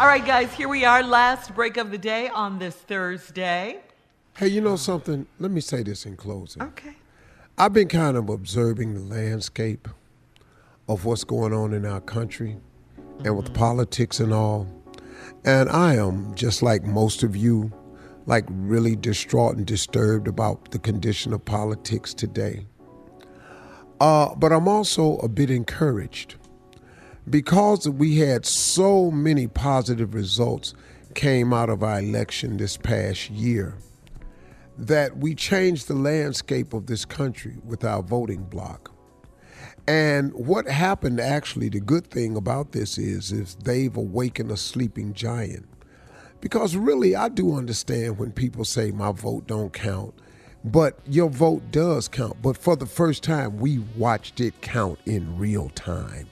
All right, guys, here we are, last break of the day on this Thursday. Hey, you know something? Let me say this in closing. Okay. I've been kind of observing the landscape of what's going on in our country and with politics and all. And I am, just like most of you, like really distraught and disturbed about the condition of politics today. Uh, but I'm also a bit encouraged because we had so many positive results came out of our election this past year that we changed the landscape of this country with our voting bloc. And what happened actually, the good thing about this is, is they've awakened a sleeping giant. Because really, I do understand when people say my vote don't count, but your vote does count. But for the first time, we watched it count in real time.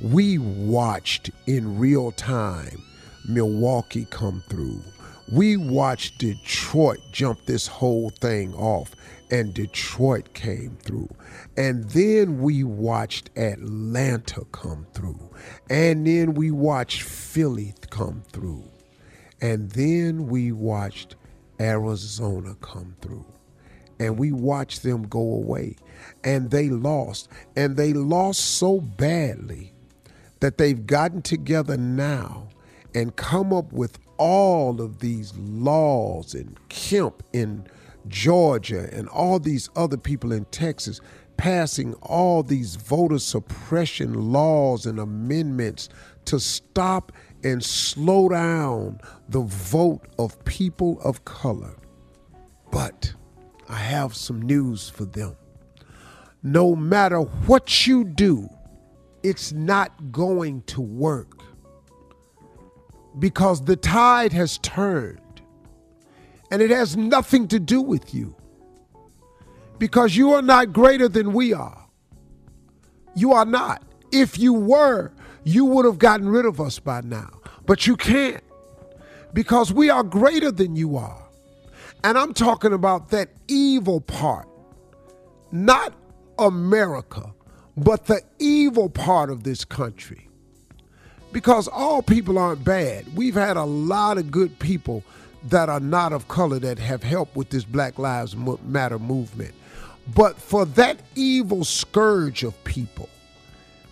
We watched in real time Milwaukee come through. We watched Detroit jump this whole thing off, and Detroit came through. And then we watched Atlanta come through. And then we watched Philly come through. And then we watched Arizona come through. And we watched them go away. And they lost. And they lost so badly that they've gotten together now and come up with all of these laws in Kemp in Georgia and all these other people in Texas passing all these voter suppression laws and amendments to stop and slow down the vote of people of color. But I have some news for them. No matter what you do, it's not going to work because the tide has turned and it has nothing to do with you because you are not greater than we are. You are not. If you were, you would have gotten rid of us by now. But you can't because we are greater than you are. And I'm talking about that evil part, not America, but the evil part of this country because all people aren't bad. We've had a lot of good people that are not of color that have helped with this Black Lives Matter movement. But for that evil scourge of people,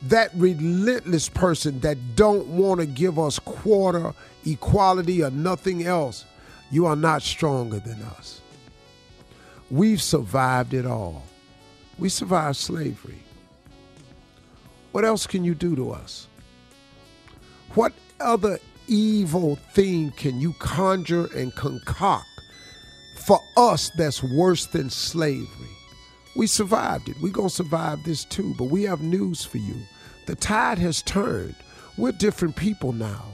that relentless person that don't want to give us quarter equality or nothing else, you are not stronger than us. We've survived it all. We survived slavery. What else can you do to us? What other evil thing can you conjure and concoct for us that's worse than slavery? We survived it. We're going to survive this too, but we have news for you. The tide has turned. We're different people now.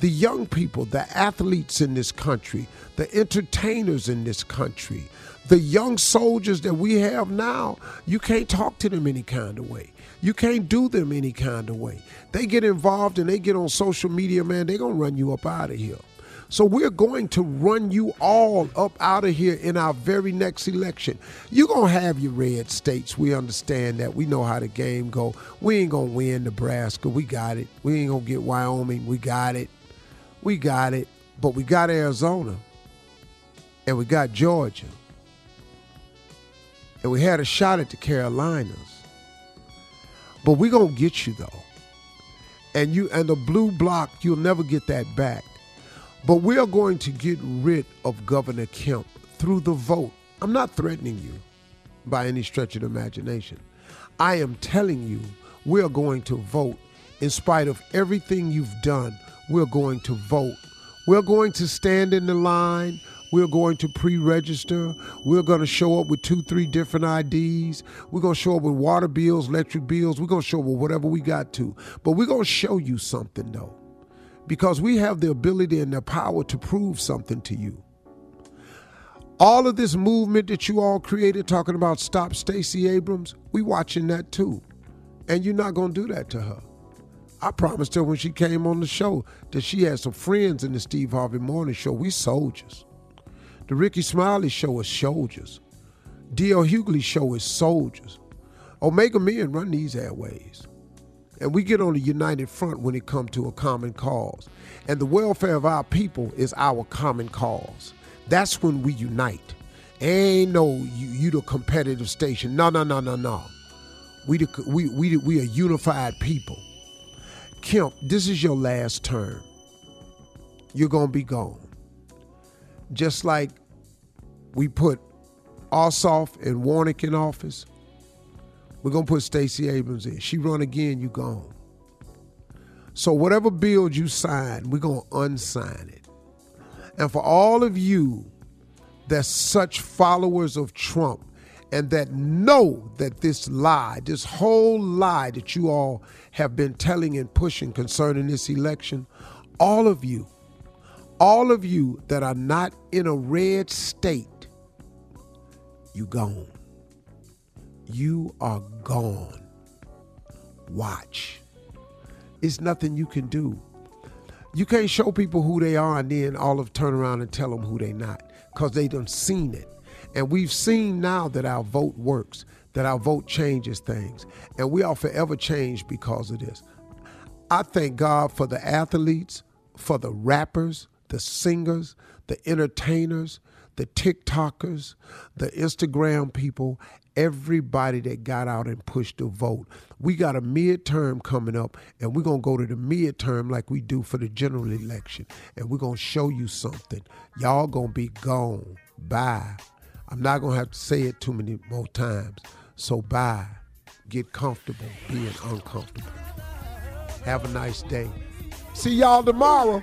The young people, the athletes in this country, the entertainers in this country, the young soldiers that we have now, you can't talk to them any kind of way. You can't do them any kind of way. They get involved and they get on social media, man, they're going to run you up out of here. So we're going to run you all up out of here in our very next election. You're going to have your red states. We understand that. We know how the game go. We ain't going to win Nebraska. We got it. We ain't going to get Wyoming. We got it. We got it. But we got Arizona. And we got Georgia. And we had a shot at the Carolinas. But we're gonna get you though. And you and the blue block, you'll never get that back. But we are going to get rid of Governor Kemp through the vote. I'm not threatening you by any stretch of the imagination. I am telling you, we're going to vote. In spite of everything you've done, we're going to vote. We're going to stand in the line. We're going to pre register. We're going to show up with two, three different IDs. We're going to show up with water bills, electric bills. We're going to show up with whatever we got to. But we're going to show you something, though, because we have the ability and the power to prove something to you. All of this movement that you all created talking about stop Stacey Abrams, we watching that too. And you're not going to do that to her. I promised her when she came on the show that she had some friends in the Steve Harvey Morning Show. We soldiers. The Rickey Smiley show is soldiers. D.L. Hughley show is soldiers. Omega Men run these airways. and we get on a united front when it comes to a common cause. And the welfare of our people is our common cause. That's when we unite. Ain't no you, you the competitive station. No, no, no, no, no. We the, we we we a unified people. Kemp, this is your last term. You're gonna be gone. Just like we put Ossoff and Warnock in office, we're gonna put Stacey Abrams in. She run again, you gone. So whatever bill you sign, we're gonna unsign it. And for all of you that's such followers of Trump and that know that this lie, this whole lie that you all have been telling and pushing concerning this election, all of you, all of you that are not in a red state, you gone. You are gone. Watch. It's nothing you can do. You can't show people who they are and then all of turn around and tell them who they not because they done seen it. And we've seen now that our vote works, that our vote changes things. And we are forever changed because of this. I thank God for the athletes, for the rappers, the singers, the entertainers, the TikTokers, the Instagram people, everybody that got out and pushed the vote. We got a midterm coming up, and we're going to go to the midterm like we do for the general election. And we're going to show you something. Y'all going to be gone. Bye. I'm not going to have to say it too many more times. So bye. Get comfortable being uncomfortable. Have a nice day. See y'all tomorrow.